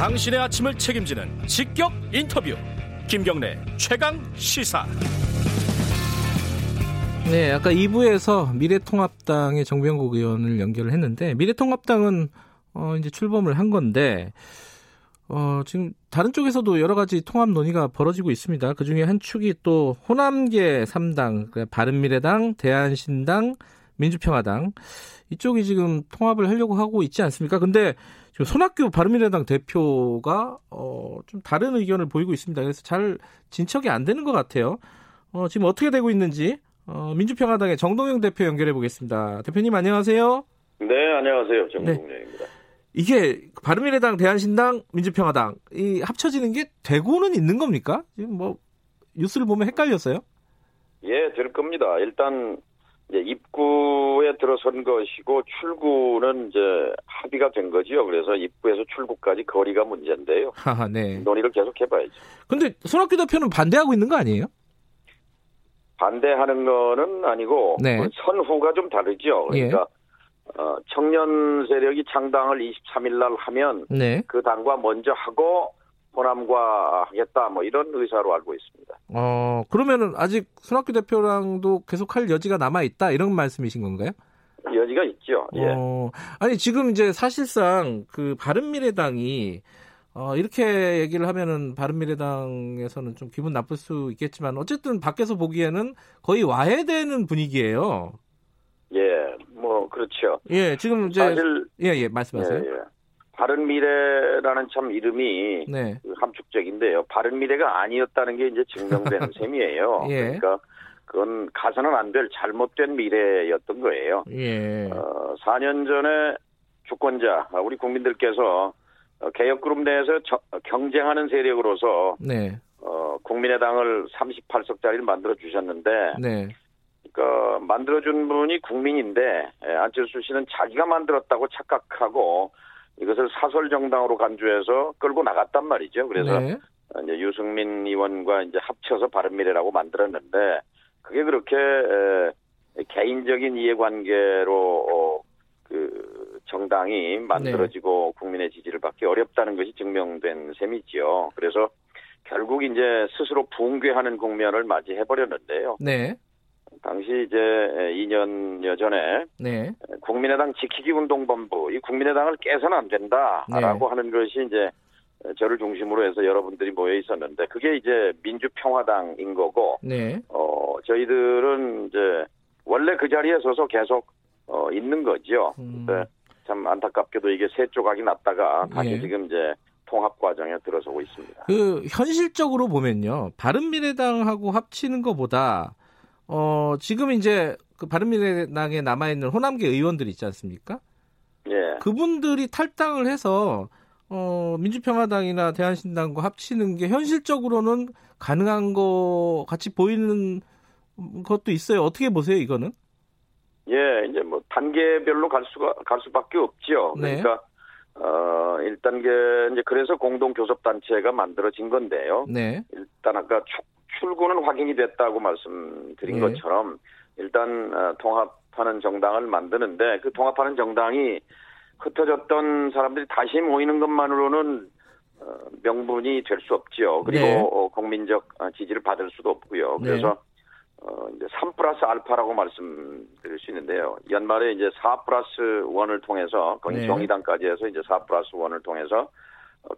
당신의 아침을 책임지는 직격 인터뷰 김경래 최강 시사 네, 아까 2부에서 미래통합당의 정병국 의원을 연결을 했는데 미래통합당은 어, 이제 출범을 한 건데 어, 지금 다른 쪽에서도 여러 가지 통합 논의가 벌어지고 있습니다. 그 중에 한 축이 또 호남계 3당, 그러니까 바른미래당, 대한신당, 민주평화당 이쪽이 지금 통합을 하려고 하고 있지 않습니까? 근데 지금 손학규 바른미래당 대표가 어, 좀 다른 의견을 보이고 있습니다. 그래서 잘 진척이 안 되는 것 같아요. 어, 지금 어떻게 되고 있는지 어, 민주평화당의 정동영 대표 연결해 보겠습니다. 대표님 안녕하세요. 네, 안녕하세요. 정동영입니다. 네. 이게 바른미래당, 대한신당, 민주평화당 이 합쳐지는 게 되고는 있는 겁니까? 지금 뭐 뉴스를 보면 헷갈렸어요. 예, 될 겁니다. 일단 이제 입구에 들어선 것이고 출구는 이제 합의가 된 거지요. 그래서 입구에서 출구까지 거리가 문제인데요. 하하, 네. 논의를 계속 해봐야죠. 근데 손학규 대표는 반대하고 있는 거 아니에요? 반대하는 거는 아니고 네. 그 선후가 좀 다르죠. 그러니까 예. 어, 청년 세력이 창당을 23일 날 하면 네. 그 당과 먼저 하고 호남과 하겠다 뭐 이런 의사로 알고 있습니다. 어, 그러면은 아직 손학규 대표랑도 계속 할 여지가 남아 있다 이런 말씀이신 건가요? 여지가 있죠. 예. 어, 아니 지금 이제 사실상 그 바른미래당이 어, 이렇게 얘기를 하면은 바른미래당에서는 좀 기분 나쁠 수 있겠지만 어쨌든 밖에서 보기에는 거의 와해되는 분위기예요. 예, 뭐 그렇죠. 예, 지금 이제 사실 예, 예, 말씀하세요. 예, 예. 바른 미래라는 참 이름이 네. 그 함축적인데요. 바른 미래가 아니었다는 게 이제 증명된 셈이에요. 예. 그러니까 그건 가서는 안 될 잘못된 미래였던 거예요. 예. 어, 4년 전에 주권자 우리 국민들께서 어, 개혁그룹 내에서 저, 경쟁하는 세력으로서 네. 어, 국민의당을 38석짜리를 만들어 주셨는데 네. 그러니까 만들어준 분이 국민인데 예, 안철수 씨는 자기가 만들었다고 착각하고 이것을 사설 정당으로 간주해서 끌고 나갔단 말이죠. 그래서 네. 이제 유승민 의원과 이제 합쳐서 바른미래라고 만들었는데 그게 그렇게 에, 개인적인 이해관계로 어, 그 정당이 만들어지고 국민의 지지를 받기 어렵다는 것이 증명된 셈이지요. 그래서 결국 이제 스스로 붕괴하는 국면을 맞이해 버렸는데요. 네. 당시 이제 2년여 전에 네. 국민의당 지키기 운동본부 이 국민의당을 깨서는 안 된다라고 네. 하는 것이 이제 저를 중심으로 해서 여러분들이 모여 있었는데 그게 이제 민주평화당인 거고 네. 어 저희들은 이제 원래 그 자리에 서서 계속 어 있는 거죠. 음. 근데 참 안타깝게도 이게 세 조각이 났다가 다시 예. 지금 이제 통합 과정에 들어서고 있습니다. 그 현실적으로 보면요. 바른미래당하고 합치는 것보다 어 지금 이제 그 바른미래당에 남아 있는 호남계 의원들 있지 않습니까? 예. 그분들이 탈당을 해서 어 민주평화당이나 대한신당과 합치는 게 현실적으로는 가능한 거 같이 보이는 것도 있어요. 어떻게 보세요, 이거는? 예, 이제 뭐 단계별로 갈 수가 갈 수밖에 없지요. 네. 그러니까 어 1단계 이제 그래서 공동 교섭 단체가 만들어진 건데요. 네. 일단 아까 추- 출구는 확인이 됐다고 말씀드린 네. 것처럼 일단 어, 통합하는 정당을 만드는데 그 통합하는 정당이 흩어졌던 사람들이 다시 모이는 것만으로는 어, 명분이 될 수 없지요. 그리고 네. 어, 국민적 어, 지지를 받을 수도 없고요. 네. 그래서 어, 이제 3 플러스 알파라고 말씀드릴 수 있는데요. 연말에 이제 4 플러스 1을 통해서 거기 네. 정의당까지 해서 이제 4 플러스 1을 통해서 어,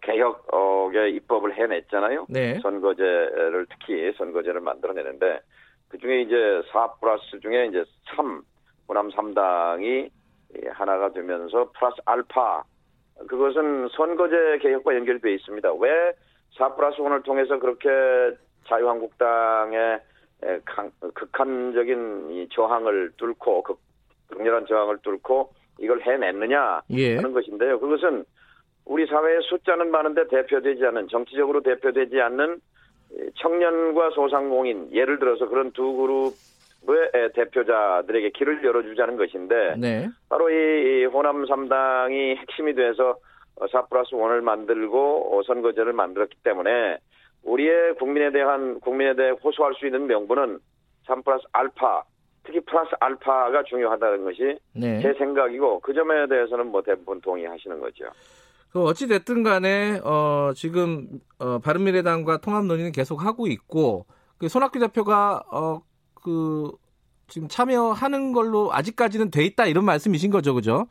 개혁의 입법을 해냈잖아요. 네. 선거제를 특히 선거제를 만들어내는데 그 중에 이제 4 플러스 중에 이제 3 호남 3당이 하나가 되면서 플러스 알파 그것은 선거제 개혁과 연결되어 있습니다. 왜 4 플러스 1을 통해서 그렇게 자유한국당의 극한적인 이 저항을 뚫고 극, 극렬한 저항을 뚫고 이걸 해냈느냐 예. 하는 것인데요. 그것은 우리 사회의 숫자는 많은데 대표되지 않는 정치적으로 대표되지 않는 이 청년과 소상공인 예를 들어서 그런 두 그룹의 대표자들에게 길을 열어주자는 것인데 네. 바로 이 호남 3당이 핵심이 돼서 4 플러스 1을 만들고 어, 선거제를 만들었기 때문에 우리의 국민에 대한 국민에 대해 호소할 수 있는 명분은 3 플러스 알파 특히 플러스 알파가 중요하다는 것이 네. 제 생각이고 그 점에 대해서는 뭐 대부분 동의하시는 거죠. 그 어찌 됐든 간에 어, 지금 어, 바른미래당과 통합 논의는 계속 하고 있고 그 손학규 대표가 어, 그 지금 참여하는 걸로 아직까지는 돼 있다 이런 말씀이신 거죠, 그죠?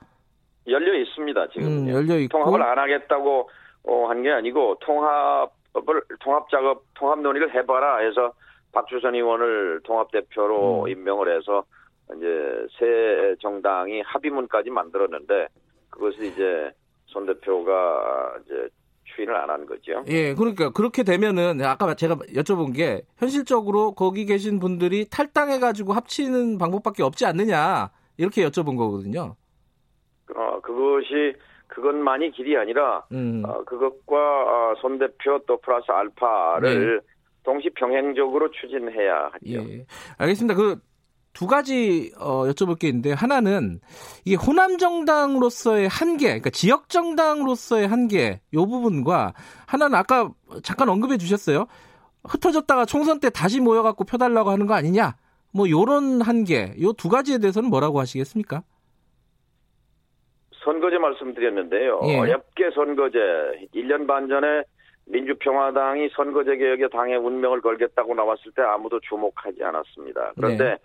열려 있습니다 지금 음, 열려 있고 통합을 안 하겠다고 어, 한 게 아니고 통합을 통합 작업 통합 논의를 해봐라 해서 박주선 의원을 통합 대표로 음. 임명을 해서 이제 새 정당이 합의문까지 만들었는데 그것을 이제 손 대표가 이제 추인을 안 한 거죠. 예, 그러니까 그렇게 되면은 아까 제가 여쭤본 게 현실적으로 거기 계신 분들이 탈당해 가지고 합치는 방법밖에 없지 않느냐 이렇게 여쭤본 거거든요. 어, 그것이 그것만이 길이 아니라 음. 어, 그것과 어, 손 대표 또 플러스 알파를 동시 병행적으로 추진해야 하죠. 예. 알겠습니다. 그 두 가지 어, 여쭤볼 게 있는데 하나는 이게 호남 정당으로서의 한계, 그러니까 지역 정당으로서의 한계 요 부분과 하나는 아까 잠깐 언급해 주셨어요. 흩어졌다가 총선 때 다시 모여갖고 펴달라고 하는 거 아니냐? 뭐 요런 한계, 요 두 가지에 대해서는 뭐라고 하시겠습니까? 선거제 말씀드렸는데요. 예. 어렵게 선거제 1년 반 전에 민주평화당이 선거제 개혁에 당의 운명을 걸겠다고 나왔을 때 아무도 주목하지 않았습니다. 그런데 네.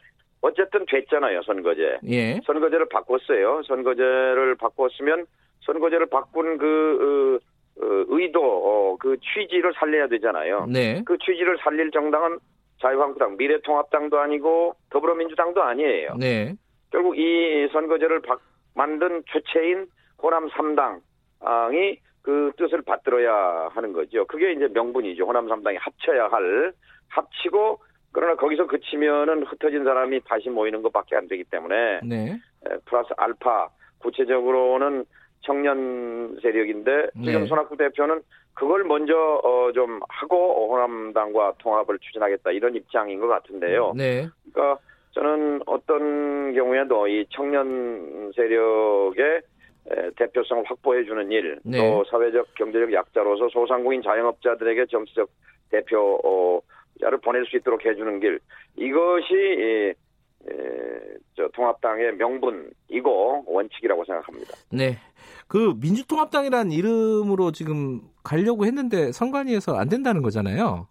어쨌든 됐잖아요, 선거제. 예, 선거제를 바꿨어요. 선거제를 바꿨으면 선거제를 바꾼 그 어, 어, 의도, 어, 그 취지를 살려야 되잖아요. 네, 그 취지를 살릴 정당은 자유한국당, 미래통합당도 아니고 더불어민주당도 아니에요. 네, 결국 이 선거제를 바- 만든 주체인 호남 3당이 그 뜻을 받들어야 하는 거죠. 그게 이제 명분이죠. 호남 3당이 합쳐야 할 합치고 그러나 거기서 그치면은 흩어진 사람이 다시 모이는 것밖에 안 되기 때문에 네, 에, 플러스 알파 구체적으로는 청년 세력인데 지금 네. 손학규 대표는 그걸 먼저 어, 좀 하고 호남당과 통합을 추진하겠다 이런 입장인 것 같은데요. 네, 그러니까 저는 어떤 경우에도 이 청년 세력의 에, 대표성을 확보해 주는 일, 네. 또 사회적 경제적 약자로서 소상공인 자영업자들에게 정치적 대표 자를 보낼 수 있도록 해주는 길, 이것이 이, 에, 저 통합당의 명분이고 원칙이라고 생각합니다. 네. 그 민주통합당이라는 이름으로 지금 가려고 했는데 선관위에서 안 된다는 거잖아요.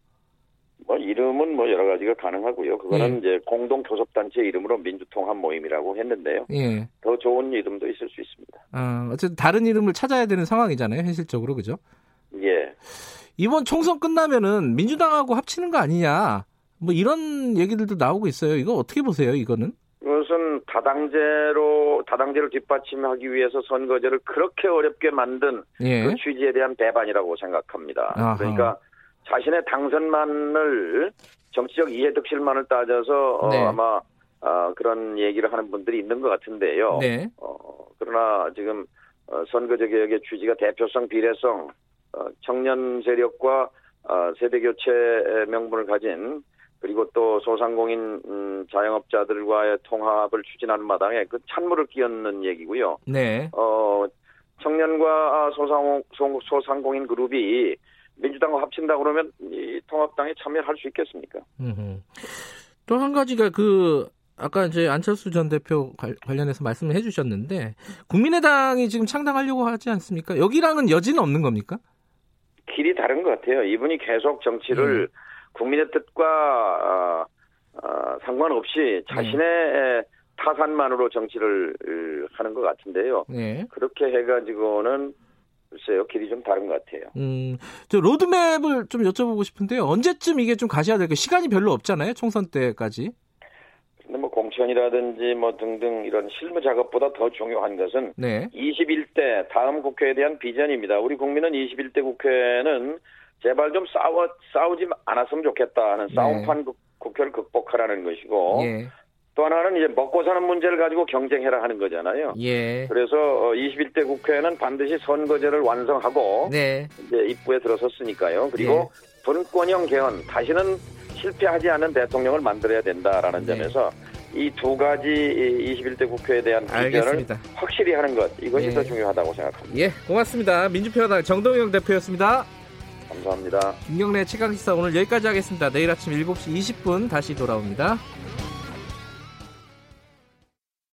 뭐 이름은 뭐 여러 가지가 가능하고요. 그거는 예. 이제 공동 교섭단체 이름으로 민주통합 모임이라고 했는데요. 예. 더 좋은 이름도 있을 수 있습니다. 아, 어쨌든 다른 이름을 찾아야 되는 상황이잖아요, 현실적으로. 그죠? 예. 이번 총선 끝나면은 민주당하고 합치는 거 아니냐. 뭐 이런 얘기들도 나오고 있어요. 이거 어떻게 보세요, 이거는? 이것은 다당제로 다당제를 뒷받침하기 위해서 선거제를 그렇게 어렵게 만든 예. 그 취지에 대한 배반이라고 생각합니다. 아하. 그러니까 자신의 당선만을 정치적 이해득실만을 따져서 어, 네. 아마 아, 그런 얘기를 하는 분들이 있는 것 같은데요. 네. 어, 그러나 지금 어, 선거제 개혁의 취지가 대표성, 비례성, 어, 청년 세력과 어, 세대 교체 명분을 가진 그리고 또 소상공인 음, 자영업자들과의 통합을 추진하는 마당에 그 찬물을 끼얹는 얘기고요. 네. 어, 청년과 소상, 소- 소상공인 그룹이 민주당과 합친다 그러면 이 통합당에 참여할 수 있겠습니까? 또 한 가지가 그 아까 이제 안철수 전 대표 관- 관련해서 말씀을 해주셨는데 국민의당이 지금 창당하려고 하지 않습니까? 여기랑은 여지는 없는 겁니까? 길이 다른 것 같아요. 이분이 계속 정치를 국민의 뜻과 어, 어, 상관없이 자신의 타산만으로 정치를 어, 하는 것 같은데요. 네. 그렇게 해가지고는 글쎄요 길이 좀 다른 것 같아요. 음, 저 로드맵을 좀 여쭤보고 싶은데요. 언제쯤 이게 좀 가셔야 될까요? 시간이 별로 없잖아요. 총선 때까지. 근데 뭐 공천이라든지 뭐 등등 이런 실무 작업보다 더 중요한 것은 네. 21대 다음 국회에 대한 비전입니다. 우리 국민은 21대 국회는 제발 좀 싸워 싸우지 않았으면 좋겠다 하는 네. 싸움판 국- 국회를 극복하라는 것이고 예. 또 하나는 이제 먹고 사는 문제를 가지고 경쟁해라 하는 거잖아요. 예. 그래서 어, 21대 국회는 반드시 선거제를 완성하고 네. 이제 입구에 들어섰으니까요. 그리고 분권형 개헌 다시는 실패하지 않는 대통령을 만들어야 된다라는 네. 점에서 이 두 가지 21대 국회에 대한 알겠습니다. 확실히 하는 것 이것이 예. 더 중요하다고 생각합니다. 예, 고맙습니다. 민주평화당 정동영 대표였습니다. 감사합니다. 김경래 최강시사 오늘 여기까지 하겠습니다. 내일 아침 7시 20분 다시 돌아옵니다.